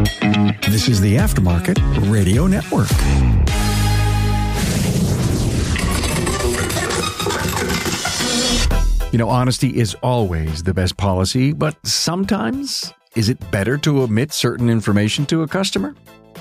This is the Aftermarket Radio Network. You know, honesty is always the best policy, but sometimes is it better to omit certain information to a customer?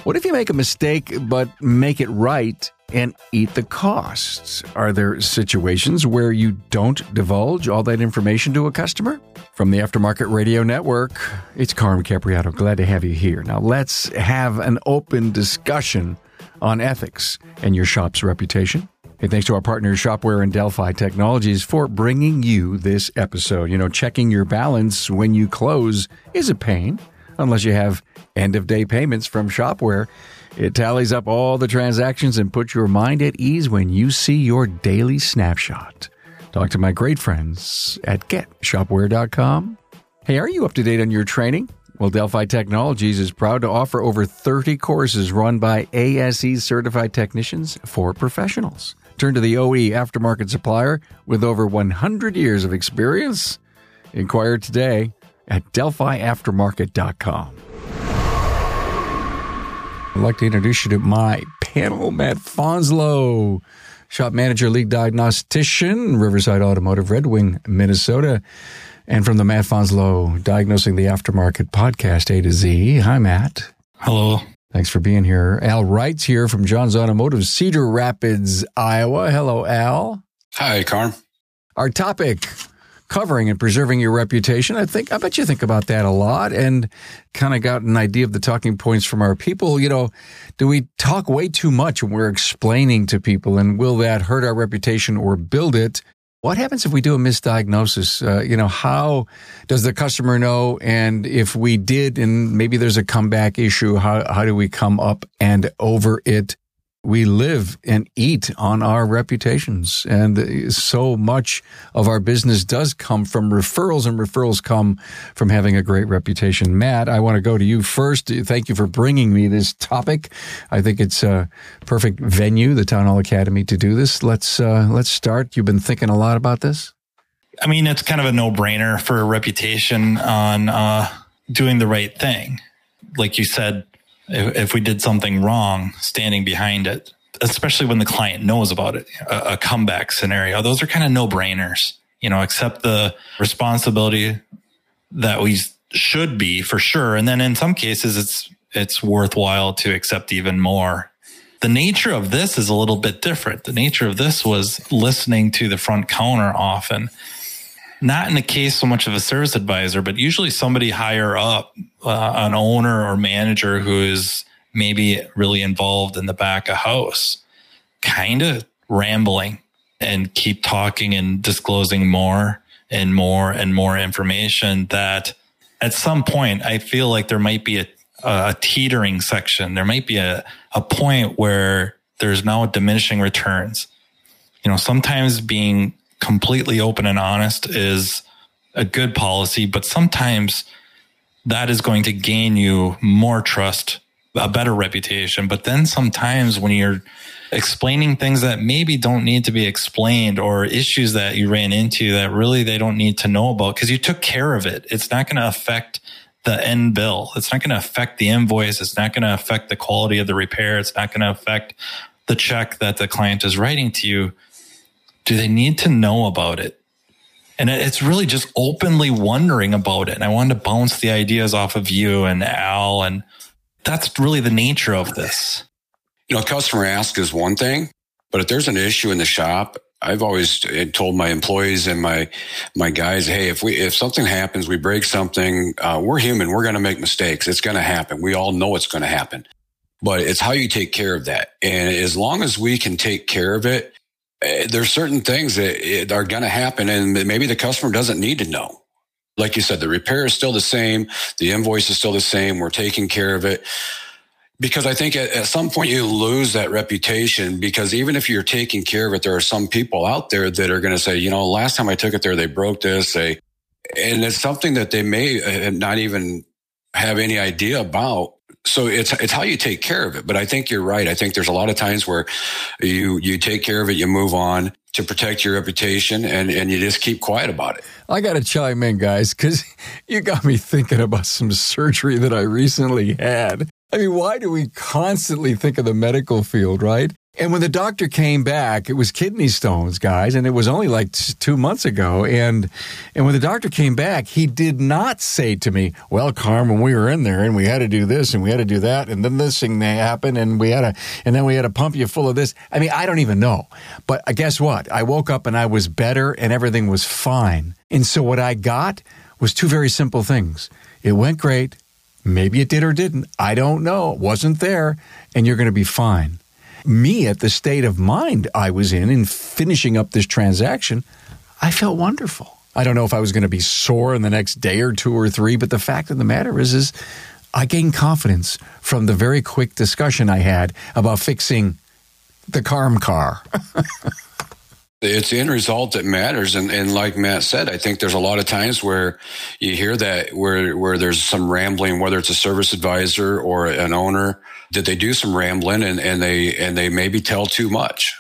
What if you make a mistake but make it right and eat the costs? Are there situations where you don't divulge all that information to a customer? From the Aftermarket Radio Network, it's Carm Capriotto. Glad to have you here. Now, let's have an open discussion on ethics and your shop's reputation. Hey, thanks to our partners, Shopware and Delphi Technologies, for bringing you this episode. You know, checking your balance when you close is a pain, unless you have end of day payments from Shopware. It tallies up all the transactions and puts your mind at ease when you see your daily snapshot. Talk to my great friends at getshopware.com. Hey, are you up to date on your training? Well, Delphi Technologies is proud to offer over 30 courses run by ASE certified technicians for professionals. Turn to the OE aftermarket supplier with over 100 years of experience. Inquire today at delphiaftermarket.com. I'd like to introduce you to my panel, Matt Fanslow, shop manager, lead diagnostician, Riverside Automotive, Red Wing, Minnesota. And from the Matt Fanslow Diagnosing the Aftermarket podcast, A to Z. Hi, Matt. Hello. Thanks for being here. Al Wright's here from John's Automotive, Cedar Rapids, Iowa. Hello, Al. Hi, Carm. Our topic covering and preserving your reputation. I think, I bet you think about that a lot and kind of got an idea of the talking points from our people. You know, do we talk way too much when we're explaining to people and will that hurt our reputation or build it? What happens if we do a misdiagnosis? Uh, you know, how does the customer know? And if we did, and maybe there's a comeback issue, how, how do we come up and over it? We live and eat on our reputations. And so much of our business does come from referrals, and referrals come from having a great reputation. Matt, I want to go to you first. Thank you for bringing me this topic. I think it's a perfect venue, the Town Hall Academy, to do this. Let's uh, let's start. You've been thinking a lot about this. I mean, it's kind of a no brainer for a reputation on uh, doing the right thing. Like you said, if, if, we did something wrong, standing behind it, especially when the client knows about it, a, a comeback scenario, those are kind of no brainers. You know, accept the responsibility that we should be for sure. And then in some cases, it's, it's worthwhile to accept even more. The nature of this is a little bit different. The nature of this was listening to the front counter often not in the case so much of a service advisor, but usually somebody higher up, uh, an owner or manager who is maybe really involved in the back of house, kind of rambling and keep talking and disclosing more and more and more information that at some point I feel like there might be a, a teetering section. There might be a, a point where there's now diminishing returns. You know, sometimes being completely open and honest is a good policy, but sometimes that is going to gain you more trust, a better reputation. But then sometimes when you're explaining things that maybe don't need to be explained or issues that you ran into that really they don't need to know about because you took care of it, it's not going to affect the end bill. It's not going to affect the invoice. It's not going to affect the quality of the repair. It's not going to affect the check that the client is writing to you do they need to know about it? And it's really just openly wondering about it. And I wanted to bounce the ideas off of you and Al. And that's really the nature of this. You know, customer ask is one thing, but if there's an issue in the shop, I've always told my employees and my my guys, hey, if we if something happens, we break something, uh, we're human. We're going to make mistakes. It's going to happen. We all know it's going to happen, but it's how you take care of that. And as long as we can take care of it, Eh, there's certain things that are going to happen and maybe the customer doesn't need to know. Like you said, the repair is still the same. The invoice is still the same. We're taking care of it. Because I think at, at some point you lose that reputation because even if you're taking care of it, there are some people out there that are going to say, you know, last time I took it there, they broke this. They, and it's something that they may uh, not even have any idea about so it's it's how you take care of it. But I think you're right. I think there's a lot of times where you you take care of it, you move on. to protect your reputation and, and you just keep quiet about it. I got to chime in, guys, because you got me thinking about some surgery that I recently had. I mean, why do we constantly think of the medical field, right? And when the doctor came back, it was kidney stones, guys, and it was only like two months ago. And and when the doctor came back, he did not say to me, "Well, Carmen, we were in there and we had to do this and we had to do that, and then this thing happened, and we had to, and then we had to pump you full of this." I mean, I don't even know. But uh, guess what? I woke up and I was better, and everything was fine. And so what I got was two very simple things. It went great. Maybe it did or didn't. I don't know. It wasn't there, and you're going to be fine me at the state of mind I was in in finishing up this transaction, I felt wonderful. I don't know if I was going to be sore in the next day or two or three, but the fact of the matter is, is I gained confidence from the very quick discussion I had about fixing the Carm car. it's the end result that matters. And, and like Matt said, I think there's a lot of times where you hear that where, where there's some rambling, whether it's a service advisor or an owner, that they do some rambling and, and they, and they maybe tell too much.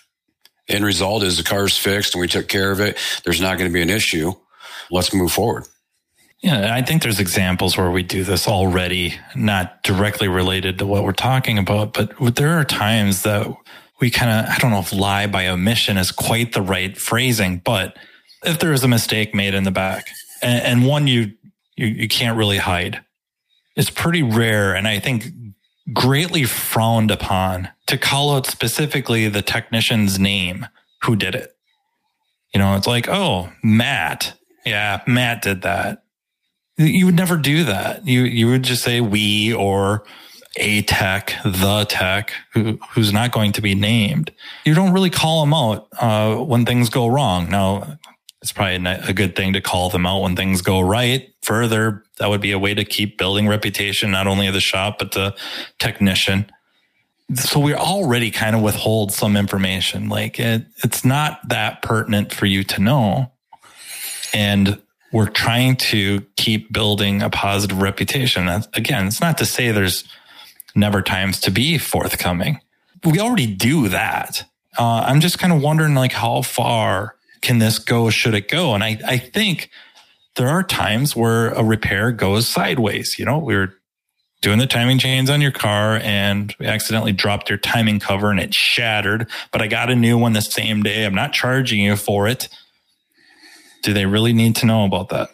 End result is the car's fixed and we took care of it. There's not going to be an issue. Let's move forward. Yeah, I think there's examples where we do this already, not directly related to what we're talking about, but there are times that we kind of, I don't know if lie by omission is quite the right phrasing, but if there is a mistake made in the back and, and one you, you, you can't really hide, it's pretty rare. And I think greatly frowned upon to call out specifically the technician's name who did it. You know, it's like, oh, Matt. Yeah, Matt did that. You would never do that. You you would just say we or a tech, the tech, who, who's not going to be named. You don't really call them out uh, when things go wrong. Now, it's probably a good thing to call them out when things go right. Further, that would be a way to keep building reputation, not only of the shop, but the technician. So we already kind of withhold some information. Like it, it's not that pertinent for you to know. And we're trying to keep building a positive reputation. Again, it's not to say there's never times to be forthcoming. We already do that. Uh, I'm just kind of wondering, like, how far can this go? Should it go? And I, I think there are times where a repair goes sideways. You know, we were doing the timing chains on your car and we accidentally dropped your timing cover and it shattered, but I got a new one the same day. I'm not charging you for it. Do they really need to know about that?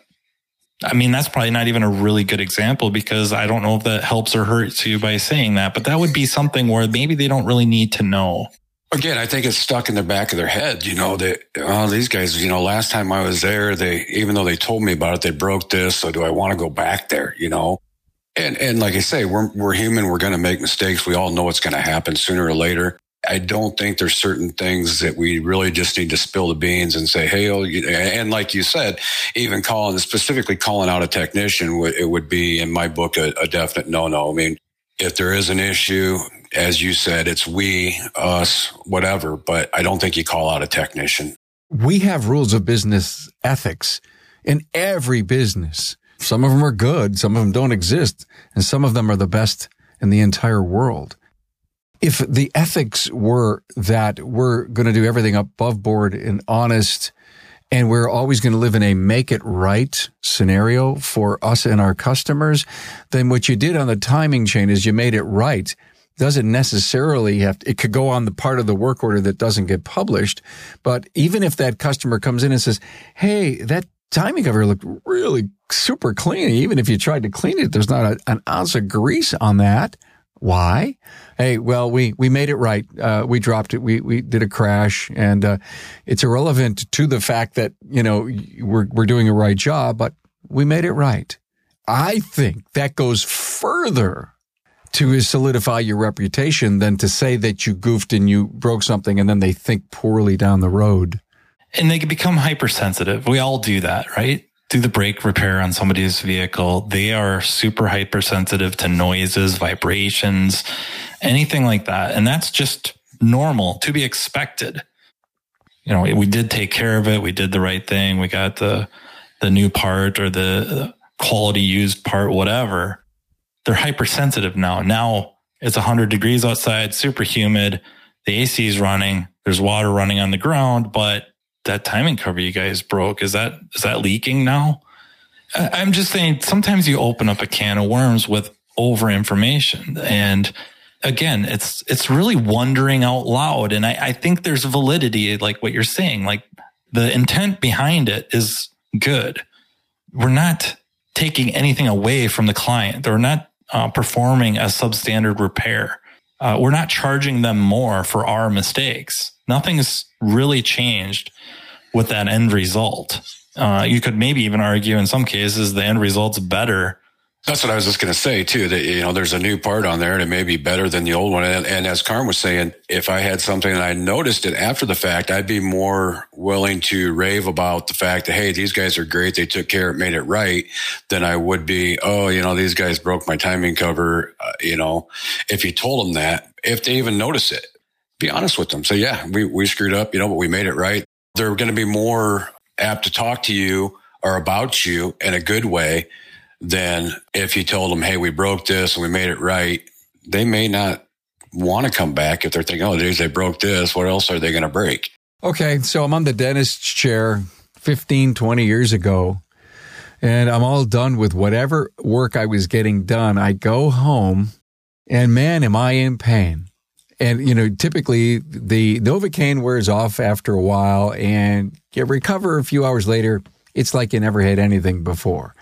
I mean, that's probably not even a really good example because I don't know if that helps or hurts you by saying that, but that would be something where maybe they don't really need to know. Again, I think it's stuck in the back of their head, you know, that, oh, these guys, you know, last time I was there, they, even though they told me about it, they broke this. So do I want to go back there, you know? And, and like I say, we're, we're human. We're going to make mistakes. We all know what's going to happen sooner or later. I don't think there's certain things that we really just need to spill the beans and say, hey, oh, and like you said, even calling, specifically calling out a technician, it would be in my book a, a definite no no. I mean, if there is an issue, as you said, it's we, us, whatever, but I don't think you call out a technician. We have rules of business ethics in every business. Some of them are good, some of them don't exist, and some of them are the best in the entire world if the ethics were that we're going to do everything above board and honest and we're always going to live in a make it right scenario for us and our customers, then what you did on the timing chain is you made it right. Doesn't necessarily have to, it could go on the part of the work order that doesn't get published. But even if that customer comes in and says, Hey, that timing cover looked really super clean. Even if you tried to clean it, there's not a, an ounce of grease on that. Why? Hey, well, we, we made it right. Uh, we dropped it. We, we did a crash and, uh, it's irrelevant to the fact that, you know, we're, we're doing a right job, but we made it right. I think that goes further to solidify your reputation than to say that you goofed and you broke something and then they think poorly down the road. And they can become hypersensitive. We all do that, right? do the brake repair on somebody's vehicle, they are super hypersensitive to noises, vibrations, anything like that. And that's just normal to be expected. You know, we did take care of it. We did the right thing. We got the, the new part or the quality used part, whatever. They're hypersensitive now. Now it's 100 degrees outside, super humid. the AC is running, there's water running on the ground, but that timing cover you guys broke, is that, is that leaking now? I'm just saying sometimes you open up a can of worms with over information and again, it's, it's really wondering out loud. And I, I think there's validity, like what you're saying, like the intent behind it is good. We're not taking anything away from the client. They're not uh, performing a substandard repair. Uh, we're not charging them more for our mistakes. Nothing's really changed with that end result. Uh, you could maybe even argue in some cases the end result's better that's what I was just going to say too. That you know, there's a new part on there, and it may be better than the old one. And, and, as Carm was saying, if I had something and I noticed it after the fact, I'd be more willing to rave about the fact that hey, these guys are great. They took care, it made it right, than I would be. Oh, you know, these guys broke my timing cover. Uh, you know, if you told them that, if they even notice it, be honest with them. Say, yeah, we we screwed up. You know, but we made it right. They're going to be more apt to talk to you or about you in a good way than if you told them, Hey, we broke this and we made it right. They may not want to come back if they're thinking, Oh, geez, they broke this. What else are they going to break? Okay. So I'm on the dentist's chair 15, 20 years ago and I'm all done with whatever work I was getting done. I go home and man, am I in pain. And, you know, typically the Novocaine wears off after a while and you recover a few hours later. It's like you never had anything before.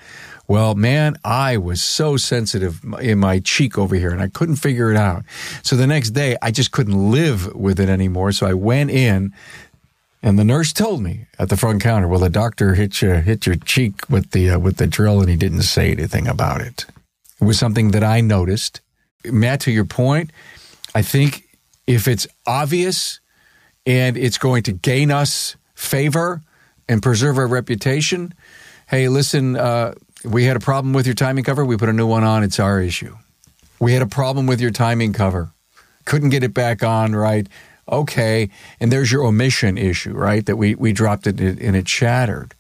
Well, man, I was so sensitive in my cheek over here and I couldn't figure it out. So the next day, I just couldn't live with it anymore. So I went in and the nurse told me at the front counter, well, the doctor hit you, hit your cheek with the, uh, with the drill and he didn't say anything about it. It was something that I noticed. Matt, to your point, I think if it's obvious and it's going to gain us favor and preserve our reputation, hey, listen, uh, we had a problem with your timing cover. We put a new one on. It's our issue. We had a problem with your timing cover. Couldn't get it back on right. Okay. And there's your omission issue, right? That we, we dropped it and it shattered.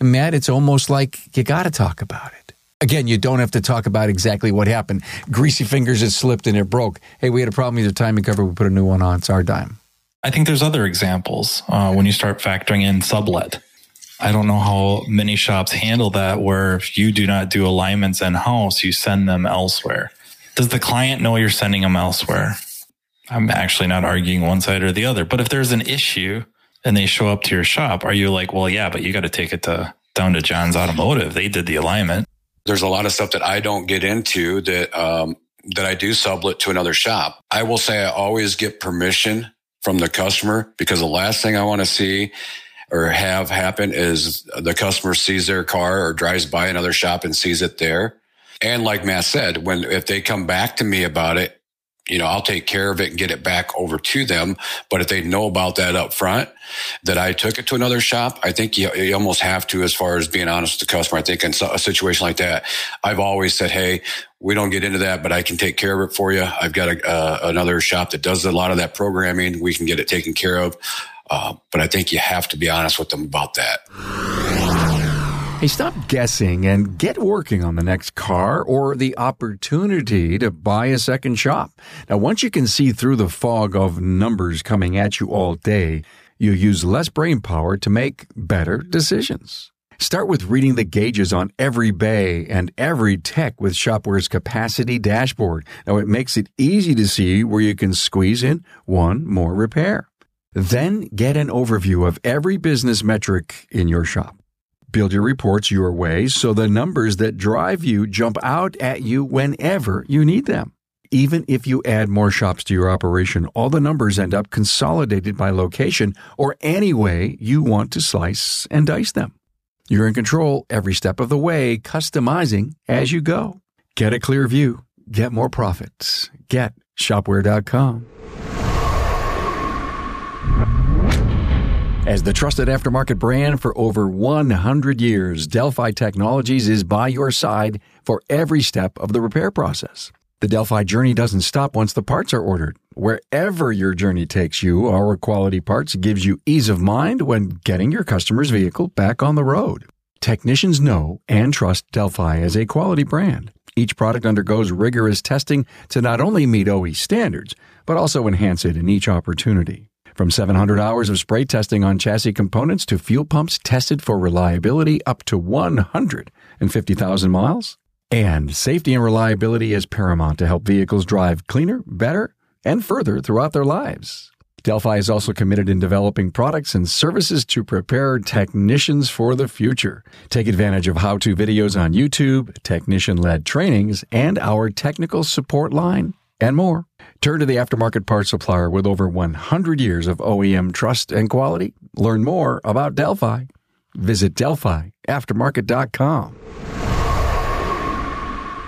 And Matt, it's almost like you got to talk about it. Again, you don't have to talk about exactly what happened. Greasy fingers, it slipped and it broke. Hey, we had a problem with your timing cover. We put a new one on. It's our dime. I think there's other examples uh, when you start factoring in sublet. I don't know how many shops handle that where if you do not do alignments in house, you send them elsewhere. Does the client know you're sending them elsewhere? I'm actually not arguing one side or the other, but if there's an issue and they show up to your shop, are you like, well, yeah, but you got to take it to down to John's Automotive. They did the alignment. There's a lot of stuff that I don't get into that, um, that I do sublet to another shop. I will say I always get permission from the customer because the last thing I want to see or have happen is the customer sees their car or drives by another shop and sees it there. And like Matt said, when if they come back to me about it, you know, I'll take care of it and get it back over to them. But if they know about that up front, that I took it to another shop, I think you, you almost have to, as far as being honest with the customer. I think in a situation like that, I've always said, Hey, we don't get into that, but I can take care of it for you. I've got a, uh, another shop that does a lot of that programming. We can get it taken care of. Uh, but I think you have to be honest with them about that. Hey, stop guessing and get working on the next car or the opportunity to buy a second shop. Now, once you can see through the fog of numbers coming at you all day, you use less brain power to make better decisions. Start with reading the gauges on every bay and every tech with Shopware's capacity dashboard. Now, it makes it easy to see where you can squeeze in one more repair. Then get an overview of every business metric in your shop. Build your reports your way so the numbers that drive you jump out at you whenever you need them. Even if you add more shops to your operation, all the numbers end up consolidated by location or any way you want to slice and dice them. You're in control every step of the way, customizing as you go. Get a clear view, get more profits. Get shopware.com. As the trusted aftermarket brand for over 100 years, Delphi Technologies is by your side for every step of the repair process. The Delphi journey doesn't stop once the parts are ordered. Wherever your journey takes you, our quality parts gives you ease of mind when getting your customer's vehicle back on the road. Technicians know and trust Delphi as a quality brand. Each product undergoes rigorous testing to not only meet OE standards, but also enhance it in each opportunity. From 700 hours of spray testing on chassis components to fuel pumps tested for reliability up to 150,000 miles. And safety and reliability is paramount to help vehicles drive cleaner, better, and further throughout their lives. Delphi is also committed in developing products and services to prepare technicians for the future. Take advantage of how to videos on YouTube, technician led trainings, and our technical support line, and more. Turn to the aftermarket parts supplier with over 100 years of OEM trust and quality. Learn more about Delphi. Visit DelphiAftermarket.com.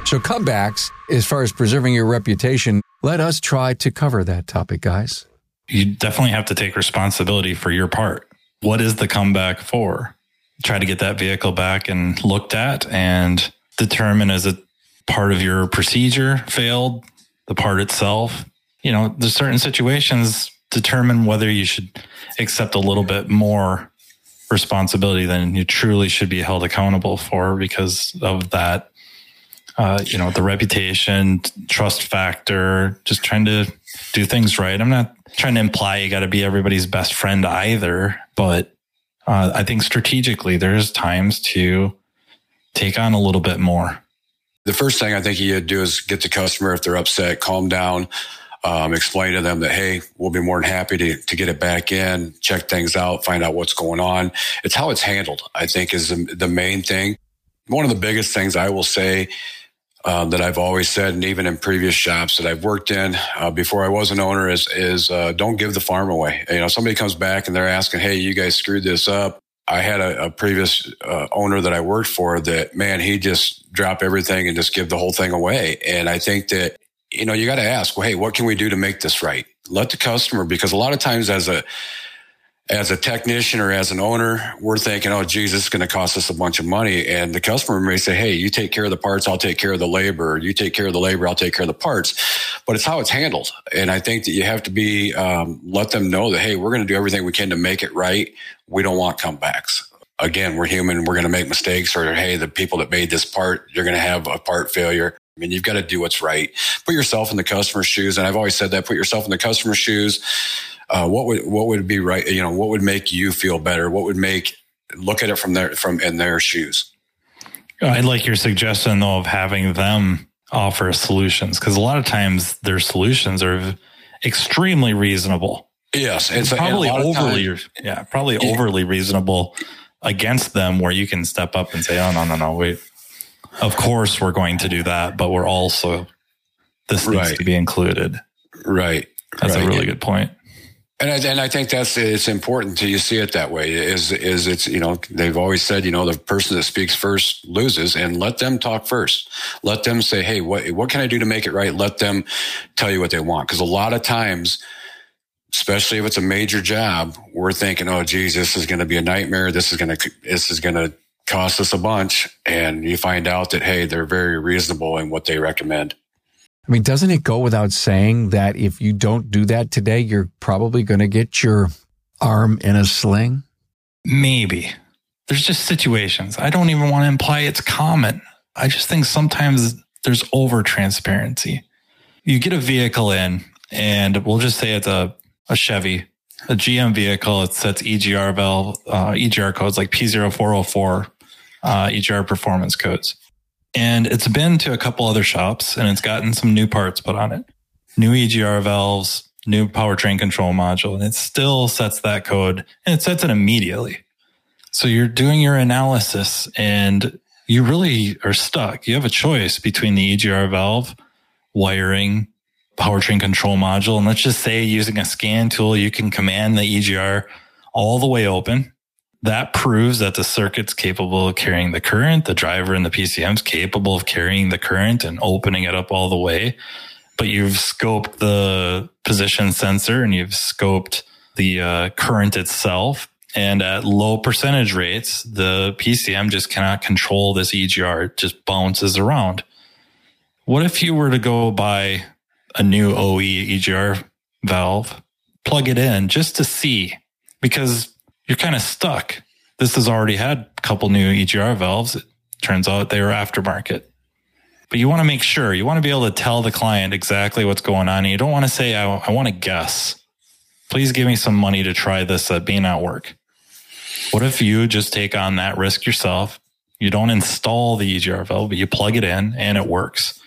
So, comebacks, as far as preserving your reputation, let us try to cover that topic, guys. You definitely have to take responsibility for your part. What is the comeback for? Try to get that vehicle back and looked at and determine is it part of your procedure failed, the part itself. You know, there's certain situations determine whether you should accept a little bit more responsibility than you truly should be held accountable for because of that uh, you know, the reputation, trust factor, just trying to do things right. I'm not trying to imply you got to be everybody's best friend either, but uh, I think strategically there's times to take on a little bit more. The first thing I think you do is get the customer if they're upset, calm down, um, explain to them that hey, we'll be more than happy to to get it back in, check things out, find out what's going on. It's how it's handled. I think is the, the main thing. One of the biggest things I will say uh, that I've always said, and even in previous shops that I've worked in uh, before I was an owner, is is uh, don't give the farm away. You know, somebody comes back and they're asking, "Hey, you guys screwed this up." I had a, a previous uh, owner that I worked for that man, he just drop everything and just give the whole thing away. And I think that you know you got to ask, well, hey, what can we do to make this right? Let the customer, because a lot of times as a as a technician or as an owner, we're thinking, oh, geez, this is going to cost us a bunch of money. And the customer may say, hey, you take care of the parts, I'll take care of the labor. You take care of the labor, I'll take care of the parts. But it's how it's handled. And I think that you have to be, um, let them know that, hey, we're going to do everything we can to make it right. We don't want comebacks. Again, we're human. We're going to make mistakes or, hey, the people that made this part, you're going to have a part failure. I mean, you've got to do what's right. Put yourself in the customer's shoes. And I've always said that, put yourself in the customer's shoes uh, what would what would be right? You know, what would make you feel better? What would make look at it from their from in their shoes? I like your suggestion though of having them offer solutions because a lot of times their solutions are extremely reasonable. Yes, it's probably overly time, yeah, probably yeah. overly reasonable against them where you can step up and say, "Oh no, no, no, wait. Of course we're going to do that, but we're also this needs right. to be included." Right. That's right. a really good point. And I, and I think that's it's important to you see it that way. Is is it's you know they've always said you know the person that speaks first loses, and let them talk first. Let them say, hey, what what can I do to make it right? Let them tell you what they want, because a lot of times, especially if it's a major job, we're thinking, oh, geez, this is going to be a nightmare. This is going to this is going to cost us a bunch, and you find out that hey, they're very reasonable in what they recommend. I mean, doesn't it go without saying that if you don't do that today, you're probably going to get your arm in a sling? Maybe. There's just situations. I don't even want to imply it's common. I just think sometimes there's over transparency. You get a vehicle in, and we'll just say it's a, a Chevy, a GM vehicle. It sets EGR valve, uh, EGR codes like P0404, uh, EGR performance codes and it's been to a couple other shops and it's gotten some new parts put on it. New EGR valves, new powertrain control module, and it still sets that code and it sets it immediately. So you're doing your analysis and you really are stuck. You have a choice between the EGR valve, wiring, powertrain control module. And let's just say using a scan tool, you can command the EGR all the way open that proves that the circuit's capable of carrying the current. The driver in the PCM's capable of carrying the current and opening it up all the way. But you've scoped the position sensor and you've scoped the uh, current itself. And at low percentage rates, the PCM just cannot control this EGR. It just bounces around. What if you were to go buy a new OE EGR valve, plug it in just to see? Because you're kind of stuck. This has already had a couple new EGR valves. It turns out they were aftermarket. But you want to make sure, you want to be able to tell the client exactly what's going on. And you don't want to say, I, I want to guess. Please give me some money to try this at being at work. What if you just take on that risk yourself? You don't install the EGR valve, but you plug it in and it works.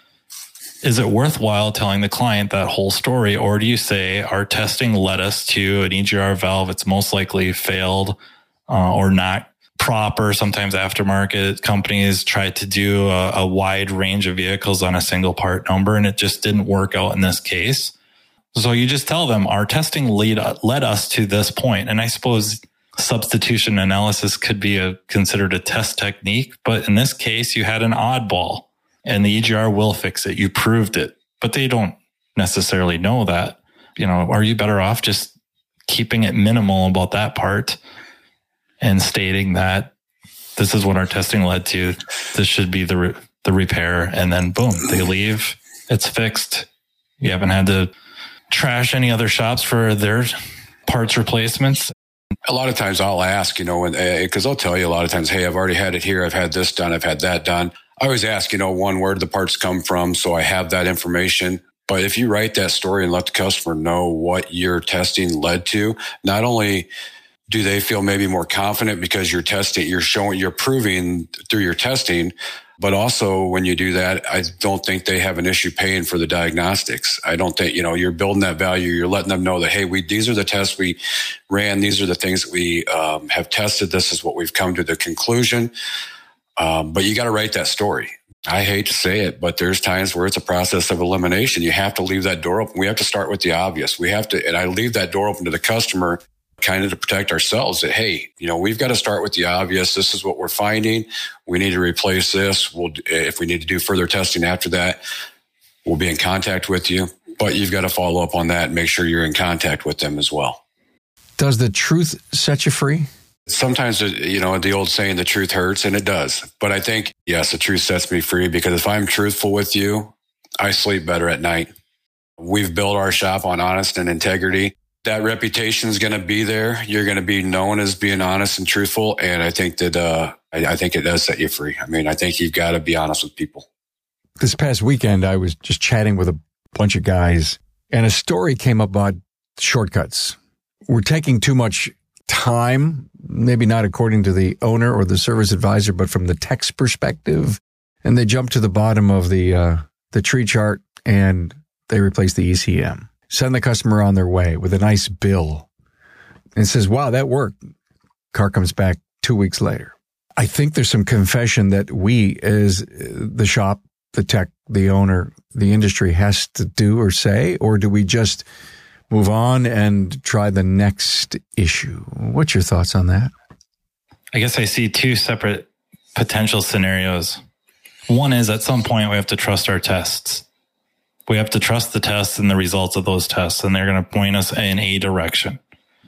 Is it worthwhile telling the client that whole story? Or do you say our testing led us to an EGR valve? It's most likely failed uh, or not proper. Sometimes aftermarket companies try to do a, a wide range of vehicles on a single part number, and it just didn't work out in this case. So you just tell them our testing lead led us to this point. And I suppose substitution analysis could be a, considered a test technique, but in this case, you had an oddball and the EGR will fix it. You proved it, but they don't necessarily know that. You know, are you better off just keeping it minimal about that part and stating that this is what our testing led to. This should be the re- the repair, and then boom, they leave. It's fixed. You haven't had to trash any other shops for their parts replacements. A lot of times I'll ask, you know, because uh, they'll tell you a lot of times, hey, I've already had it here. I've had this done. I've had that done. I always ask, you know, one, where the parts come from? So I have that information. But if you write that story and let the customer know what your testing led to, not only do they feel maybe more confident because you're testing, you're showing, you're proving through your testing. But also when you do that, I don't think they have an issue paying for the diagnostics. I don't think, you know, you're building that value. You're letting them know that, Hey, we, these are the tests we ran. These are the things that we um, have tested. This is what we've come to the conclusion. Um, but you got to write that story. I hate to say it, but there's times where it's a process of elimination. You have to leave that door open. We have to start with the obvious. We have to, and I leave that door open to the customer kind of to protect ourselves that, hey, you know, we've got to start with the obvious. This is what we're finding. We need to replace this. We'll, if we need to do further testing after that, we'll be in contact with you. But you've got to follow up on that and make sure you're in contact with them as well. Does the truth set you free? Sometimes, you know, the old saying, the truth hurts, and it does. But I think, yes, the truth sets me free because if I'm truthful with you, I sleep better at night. We've built our shop on honest and integrity that reputation is going to be there. You're going to be known as being honest and truthful. And I think that, uh, I, I think it does set you free. I mean, I think you've got to be honest with people. This past weekend, I was just chatting with a bunch of guys and a story came up about shortcuts. We're taking too much time, maybe not according to the owner or the service advisor, but from the tech's perspective. And they jump to the bottom of the, uh, the tree chart and they replace the ECM send the customer on their way with a nice bill and says, wow, that worked. Car comes back two weeks later. I think there's some confession that we as the shop, the tech, the owner, the industry has to do or say, or do we just move on and try the next issue? What's your thoughts on that? I guess I see two separate potential scenarios. One is at some point we have to trust our tests we have to trust the tests and the results of those tests, and they're going to point us in a direction.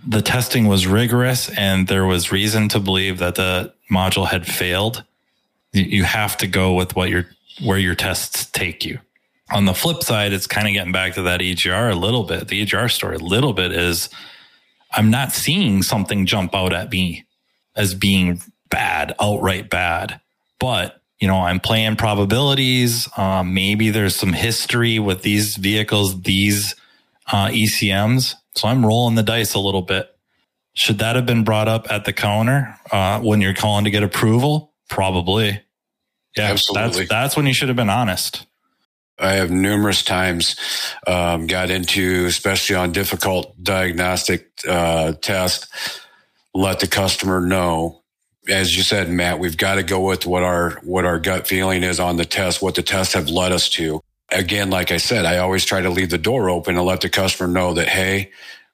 The testing was rigorous, and there was reason to believe that the module had failed. You have to go with what your where your tests take you. On the flip side, it's kind of getting back to that EGR a little bit. The EGR story a little bit is I'm not seeing something jump out at me as being bad, outright bad, but you know, I'm playing probabilities. Um, maybe there's some history with these vehicles, these uh, ECMs. So I'm rolling the dice a little bit. Should that have been brought up at the counter uh, when you're calling to get approval? Probably. Yeah, Absolutely. That's, that's when you should have been honest. I have numerous times um, got into, especially on difficult diagnostic uh, test, let the customer know as you said, Matt, we've got to go with what our what our gut feeling is on the test, what the tests have led us to. Again, like I said, I always try to leave the door open and let the customer know that hey,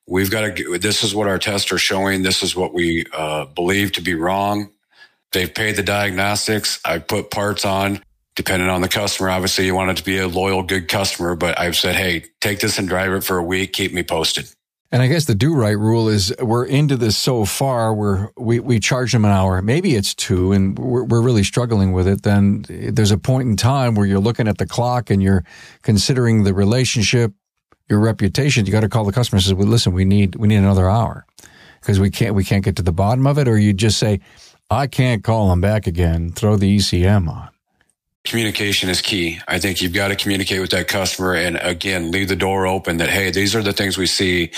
we've got to. This is what our tests are showing. This is what we uh, believe to be wrong. They've paid the diagnostics. I put parts on. Depending on the customer, obviously you want it to be a loyal, good customer. But I've said, hey, take this and drive it for a week. Keep me posted. And I guess the do right rule is we're into this so far where we, we charge them an hour. Maybe it's two and we're, we're really struggling with it. Then there's a point in time where you're looking at the clock and you're considering the relationship, your reputation. You got to call the customer and say, well, listen, we need, we need another hour because we can't, we can't get to the bottom of it. Or you just say, I can't call them back again. Throw the ECM on. Communication is key. I think you've got to communicate with that customer and again, leave the door open that, hey, these are the things we see.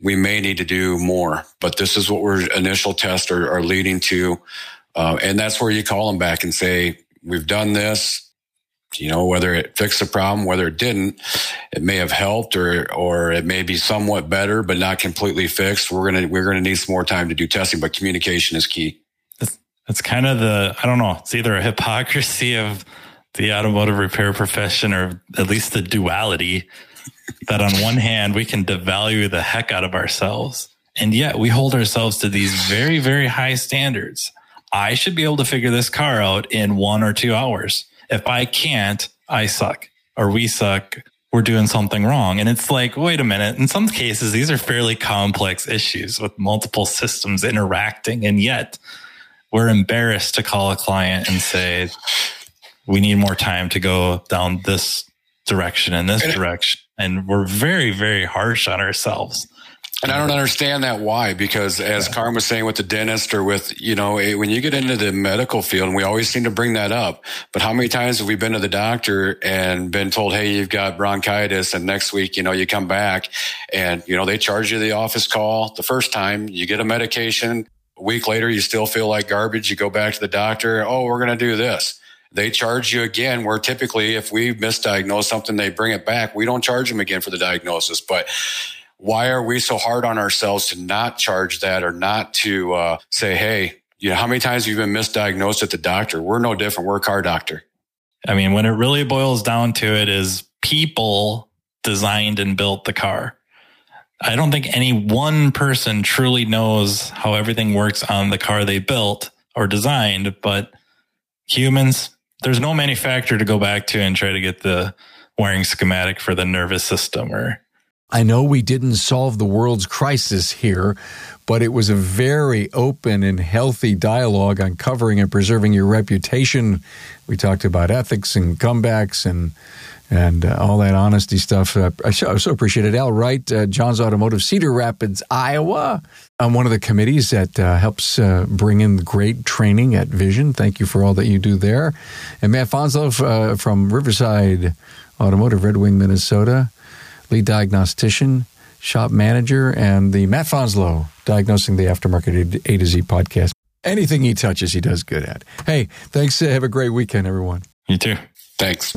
We may need to do more, but this is what our initial tests are, are leading to. Uh, and that's where you call them back and say, we've done this. You know, whether it fixed the problem, whether it didn't, it may have helped or, or it may be somewhat better, but not completely fixed. We're going to, we're going to need some more time to do testing, but communication is key. It's kind of the, I don't know, it's either a hypocrisy of the automotive repair profession or at least the duality that on one hand, we can devalue the heck out of ourselves. And yet we hold ourselves to these very, very high standards. I should be able to figure this car out in one or two hours. If I can't, I suck or we suck. We're doing something wrong. And it's like, wait a minute. In some cases, these are fairly complex issues with multiple systems interacting. And yet we're embarrassed to call a client and say, we need more time to go down this direction and this direction. And we're very, very harsh on ourselves. And I don't understand that why, because as yeah. Carm was saying with the dentist or with, you know, when you get into the medical field, and we always seem to bring that up, but how many times have we been to the doctor and been told, Hey, you've got bronchitis. And next week, you know, you come back and, you know, they charge you the office call the first time you get a medication week later, you still feel like garbage. You go back to the doctor. Oh, we're going to do this. They charge you again, where typically if we misdiagnose something, they bring it back. We don't charge them again for the diagnosis. But why are we so hard on ourselves to not charge that or not to uh, say, hey, you know, how many times have you been misdiagnosed at the doctor? We're no different. We're a car doctor. I mean, when it really boils down to it, is people designed and built the car. I don't think any one person truly knows how everything works on the car they built or designed, but humans, there's no manufacturer to go back to and try to get the wiring schematic for the nervous system or I know we didn't solve the world's crisis here, but it was a very open and healthy dialogue on covering and preserving your reputation. We talked about ethics and comebacks and and uh, all that honesty stuff. Uh, I, so, I, so, appreciate it. Al Wright, uh, John's Automotive, Cedar Rapids, Iowa. I'm one of the committees that uh, helps uh, bring in great training at Vision. Thank you for all that you do there. And Matt Fanslow uh, from Riverside Automotive, Red Wing, Minnesota, lead diagnostician, shop manager, and the Matt Fanslow Diagnosing the Aftermarket A to Z podcast. Anything he touches, he does good at. Hey, thanks. have a great weekend, everyone. You too. Thanks.